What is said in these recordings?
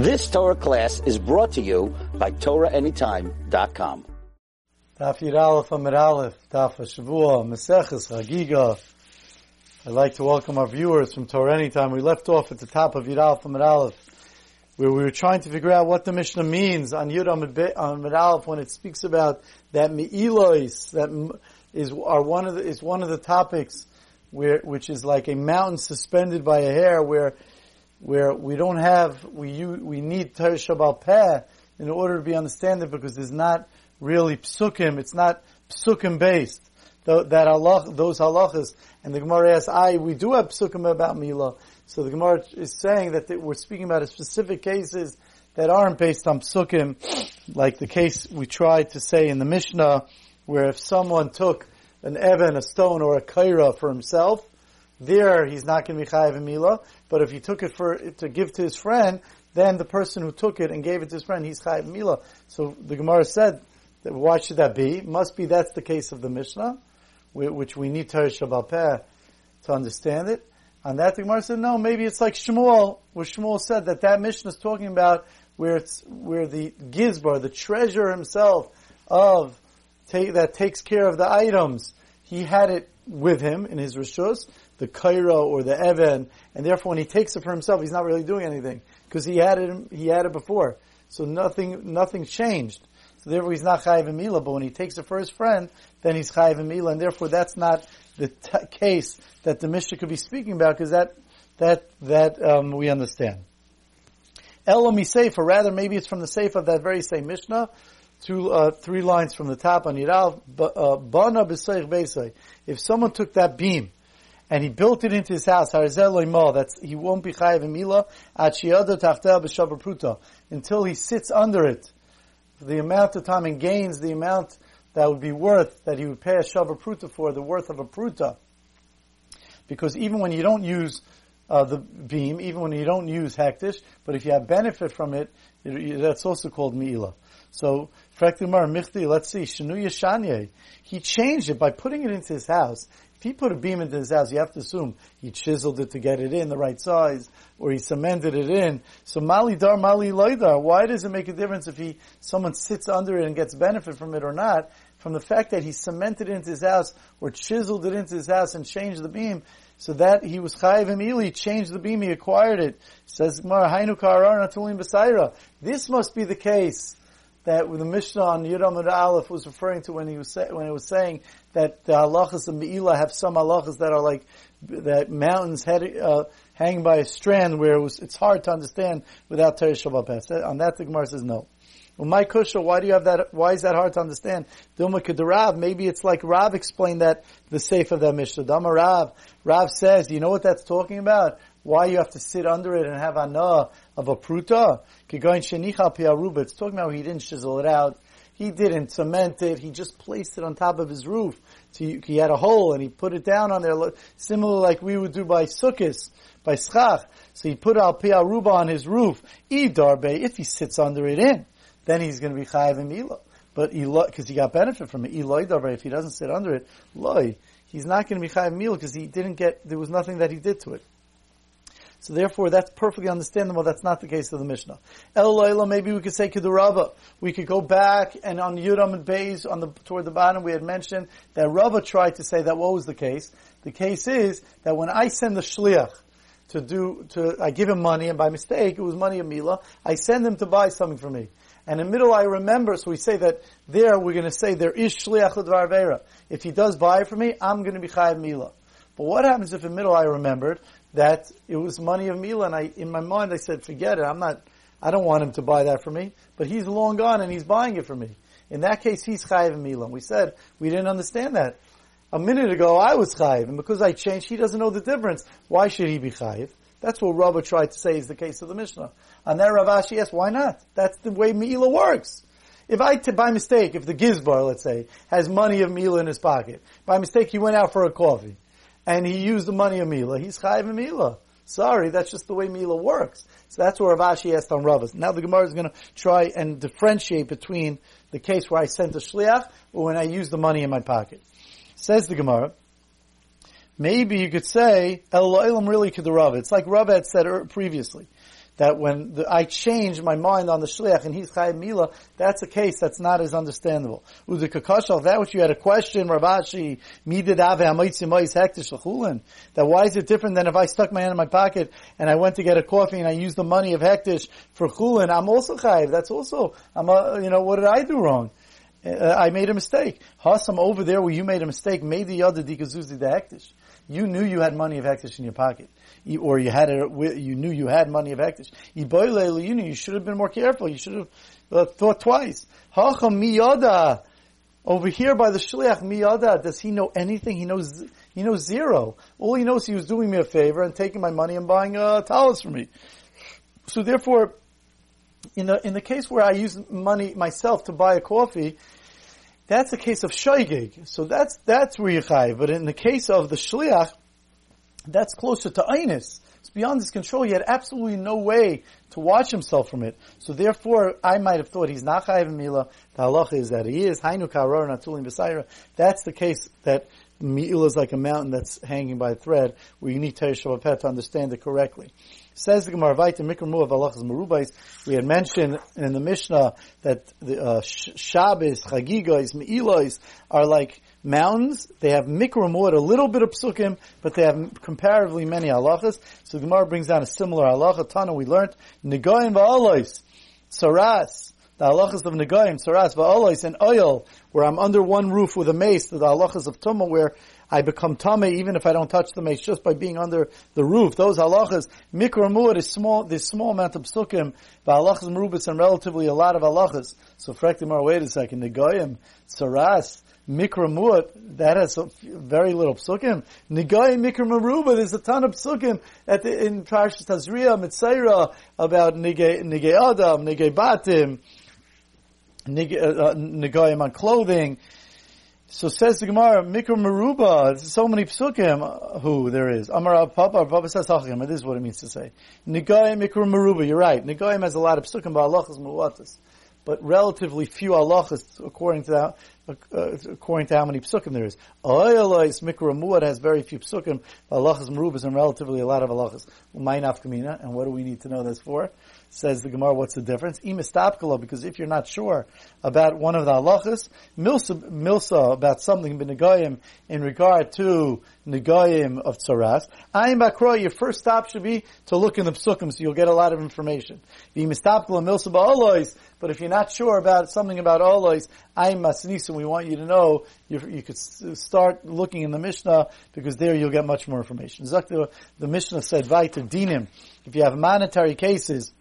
This Torah class is brought to you by TorahAnytime.com. Aleph Aleph, Shavua, Chagiga. I'd like to welcome our viewers from Torah Anytime. We left off at the top of Yud Aleph Aleph, where we were trying to figure out what the Mishnah means on Yud when it speaks about that Me'ilois, that is are one of the, is one of the topics where, which is like a mountain suspended by a hair where, where we don't have, we, we need Torah Shebaal Peh in order to be understood because there's not really psukim. It's not psukim based. that Allah, those halachas, and the Gemara asks, "I we do have psukim about Me'ila." So the Gemara is saying that we're speaking about specific cases that aren't based on psukim, like the case we tried to say in the Mishnah, where if someone took an even, a stone, or a kaira for himself, there he's not going to be chayiv Me'ila. But if he took it for to give to his friend, then the person who took it and gave it to his friend, he's chayiv Me'ila. So the Gemara said why should that be? Must be that's the case of the Mishnah, which we need Torah Shebaal to understand it. On that, the Gemara said, no, maybe it's like Shmuel, where Shmuel said that that Mishnah is talking about where it's, where the Gizbar, the treasurer himself of, take, that takes care of the items, he had it with him in his Rishus, the Kaira or the Evan, and therefore when he takes it for himself, he's not really doing anything, because he had it, he had it before. So nothing, nothing changed. So therefore he's not chayiv me'ila, but when he takes it for his friend, then he's chayiv me'ila, and therefore that's not the t- case that the Mishnah could be speaking about, because that, that, that, um, we understand. Elam or rather maybe it's from the safe of that very same Mishnah, two, uh, three lines from the top on Yiral, uh, Bana b'seich If someone took that beam, and he built it into his house. That's he won't be chayiv me'ila until he sits under it the amount of time and gains the amount that would be worth that he would pay a shava pruta for the worth of a pruta. Because even when you don't use uh, the beam, even when you don't use hektish, but if you have benefit from it, it that's also called mi'ila. So, Michti, let's see, Shanu Yeshanye, he changed it by putting it into his house. If he put a beam into his house, you have to assume he chiseled it to get it in the right size, or he cemented it in. So mali dar, mali loidar. Why does it make a difference if he someone sits under it and gets benefit from it or not? From the fact that he cemented it into his house or chiseled it into his house and changed the beam, so that he was chayiv immediately, changed the beam, he acquired it. Says Hainu Natulim This must be the case that the Mishnah on Yudam Aleph was referring to when he was say, when it was saying that the halachas of Me'ilah have some halachas that are like that mountains head, uh, hang by a strand where it was, it's hard to understand without Torah Shebaal On that the Gemara says no. Well, my kusha, why do you have that? Why is that hard to understand? Dilma Rav, maybe it's like Rav explained that the safe of that Mishnah. Dama Rav, Rav says, you know what that's talking about? Why you have to sit under it and have anah of a pruta? It's talking about he didn't chisel it out. He didn't cement it. He just placed it on top of his roof. So he had a hole and he put it down on there, similar like we would do by sukkahs, by schach. So he put al piaruba on his roof. Idarbe, if he sits under it in, then he's going to be chayiv and me'ila. But because he got benefit from it, Eloi darbe, if he doesn't sit under it, loy, he's not going to be chayiv me'ila because he didn't get, there was nothing that he did to it. So therefore, that's perfectly understandable. That's not the case of the Mishnah. El Laila, maybe we could say Kedurava. We could go back and on Yuram and Beis, on the, toward the bottom, we had mentioned that Rava tried to say that what was the case. The case is that when I send the Shliach to do, to, I give him money and by mistake, it was money of Me'ila, I send him to buy something for me. And in the middle I remember, so we say that there we're going to say there is Shliach L'Dvar. If he does buy it for me, I'm going to be Chayav Me'ila. But what happens if in the middle I remembered that it was money of Me'ila, and I, in my mind, I said, forget it. I'm not, I don't want him to buy that for me. But he's long gone and he's buying it for me. In that case, he's chayiv Me'ila. And we said we didn't understand that. A minute ago, I was chayiv, and because I changed, he doesn't know the difference. Why should he be chayiv? That's what Rava tried to say is the case of the Mishnah. And that Rav Ashi asked, why not? That's the way Me'ila works. If I, by mistake, if the Gizbar, let's say, has money of Me'ila in his pocket, by mistake he went out for a coffee, and he used the money of Me'ila, he's Chayiv Me'ila. Sorry, that's just the way Me'ila works. So that's where Rav Ashi asked on Ravas. Now the Gemara is going to try and differentiate between the case where I sent a shliach or when I use the money in my pocket. Says the Gemara, maybe you could say, El Elam really could the Rav. It's like Rav had said er, previously, that when the, I change my mind on the shliach and he's chayiv me'ila, that's a case that's not as understandable. Udikakashal, that which you had a question, Rav Ashi, midid ave hektish l'chulin, that why is it different than if I stuck my hand in my pocket and I went to get a coffee and I used the money of hektish for chulin, I'm also chayiv, that's also, I'm a, you know, what did I do wrong? Uh, I made a mistake. Hasam over there where you made a mistake, made the other dikazuzi the hektish. You knew you had money of hektish in your pocket or you had it, you knew you had money of hektish. You knew you should have been more careful. You should have uh, thought twice. Hacham miyada. Over here by the shliach miyada, does he know anything? He knows he knows zero. All he knows he was doing me a favor and taking my money and buying uh, towels for me. So therefore, in the in the case where I use money myself to buy a coffee, that's a case of shoygig. So that's that's where you chai. But in the case of the shliach, that's closer to Einis. It's beyond his control. He had absolutely no way to watch himself from it. So therefore, I might have thought he's not chayiv me'ila. The halacha is that he is. That's the case that me'ila is like a mountain that's hanging by a thread, where you need Teresh Pet to understand it correctly. Says the Gemara Vayta Mikramu of Merubais. We had mentioned in the Mishnah that the uh, Shabbos, Chagigos, Me'ilois are like mountains. They have mikramut, a little bit of psukim, but they have comparatively many halachas. So the Gemara brings down a similar halacha. Tana we learned negoyim va'alois, saras. The halachas of negoyim, saras va'alois, and oil, where I'm under one roof with a mace. The halachas of tumah, where I become tame even if I don't touch the mace just by being under the roof. Those halachas, mikramut is small, this small amount of psukim, the halachas merubitz and relatively a lot of halachas. So frektimar, wait a second, negoyim, saras, Mikra Muat, that has very little psukim. Nigai Mikra Maruba, there's a ton of psukim at the, in Parshas Tazria, Metzora, about Nigay Adam, Nigay Batim, Nigayim uh, uh, on clothing. So says the Gemara, Mikra Maruba, so many psukim, who there is. Amar Papa, Papa says this is what it means to say. Nigayim Mikra Maruba, you're right. Nigayim has a lot of psukim, but Allah is muwatas but relatively few halachas according to that, uh, according to how many psukim there is. Oyalais mikra muad has very few psukim, halachas merubas and relatively a lot of halachas. And what do we need to know this for? Says the Gemara, what's the difference? Imistapkala, because if you're not sure about one of the halachas, milsa, milsa about something benegayim in regard to negayim of tzaras, ayim bakra, your first stop should be to look in the psukim, so you'll get a lot of information. Imistapkala milsa ba'alois, but if you're not sure about something about olois, ayim masnisim, we want you to know, you, you could start looking in the Mishnah, because there you'll get much more information. The, the Mishnah said, Vaita dinim, if you have monetary cases,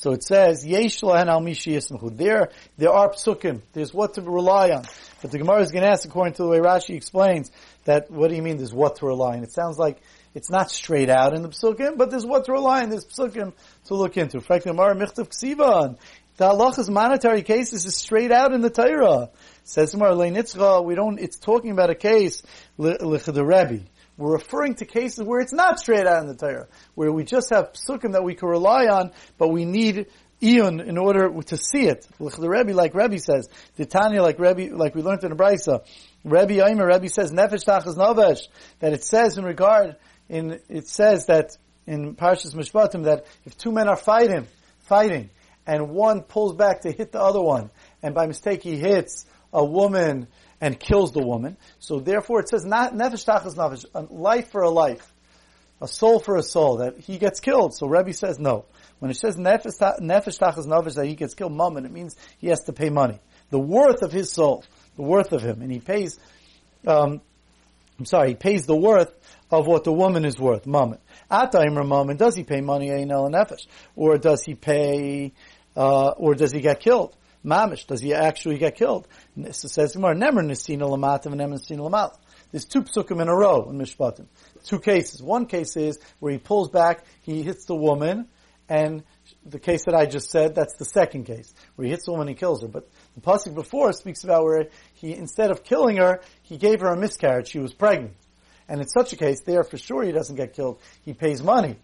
so it says, Yesh lahen al mishi There, there are psukim. There's what to rely on. But the Gemara is going to ask, according to the way Rashi explains, that what do you mean there's what to rely on? It sounds like it's not straight out in the psukim, but there's what to rely on. There's psukim to look into. Frankly, Gemara michtav ksivan. The halacha's monetary cases is straight out in the Torah. Says we don't, it's talking about a case, Rebbe. We're referring to cases where it's not straight out in the Torah, where we just have psukim that we can rely on, but we need Iyun in order to see it. The Rebbe, like Rebbe says, the Tanya, like Rebbe, like we learned in the Brisa, Rebbe Aimer, Rebbe says, Nefesh Tachas Nefesh, that it says in regard, in, it says that in Parshas Mishpatim that if two men are fighting, fighting, and one pulls back to hit the other one, and by mistake he hits a woman and kills the woman. So therefore it says not nefesh tachas nefesh, a life for a life, a soul for a soul, that he gets killed. So Rebbe says no. When it says nefesh tachas nefesh that he gets killed, moment, it means he has to pay money. The worth of his soul, the worth of him, and he pays. Um, I'm sorry, he pays the worth of what the woman is worth, moment. Ataimer moment, does he pay money el nefesh, or does he pay, uh, or does he get killed? Mamish, does he actually get killed? It says more, never nisina lamatim and never nisina lamal. There's two psukim in a row in Mishpatim. Two cases. One case is where he pulls back, he hits the woman, and the case that I just said, that's the second case, where he hits the woman and kills her. But the pasuk before speaks about where he, instead of killing her, he gave her a miscarriage. She was pregnant. And in such a case, there for sure he doesn't get killed. He pays money.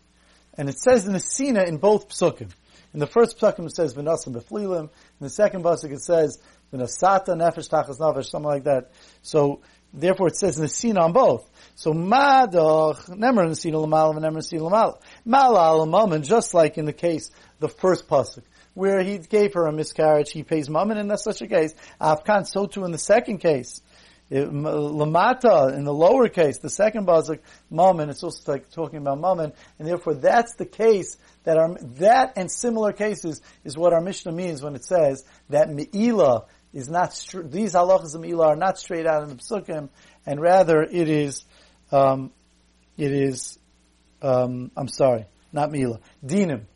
And it says in the Sina in both psukim. In the first psukim it says v'nasim beflilim. In the second pasuk it says v'nasata nefesh tachas nefesh, something like that. So Therefore, it says in the Nesina on both. So Madoch, Nemer Nesina Lamal, and Nemer Nesina Lamal. Malal just like in the case, the first pasuk, where he gave her a miscarriage, he pays Mammon, and that's such a case. Afkan, so too in the second case. Lamata, in the lower case, the second pasuk, Mammon, it's also like talking about Mammon, and therefore that's the case that our, that and similar cases is what our Mishnah means when it says that Me'ila is not, these halachas of Me'ila are not straight out in the psukim, and rather it is, um, it is, um, I'm sorry, not Me'ila, Dinim.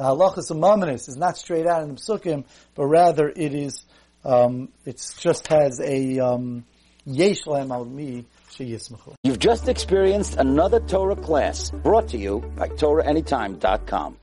The halachas Mamonis is not straight out in the psukim, but rather it is, um, it just has a, um, yesh al mi. You've just experienced another Torah class brought to you by TorahAnytime.com.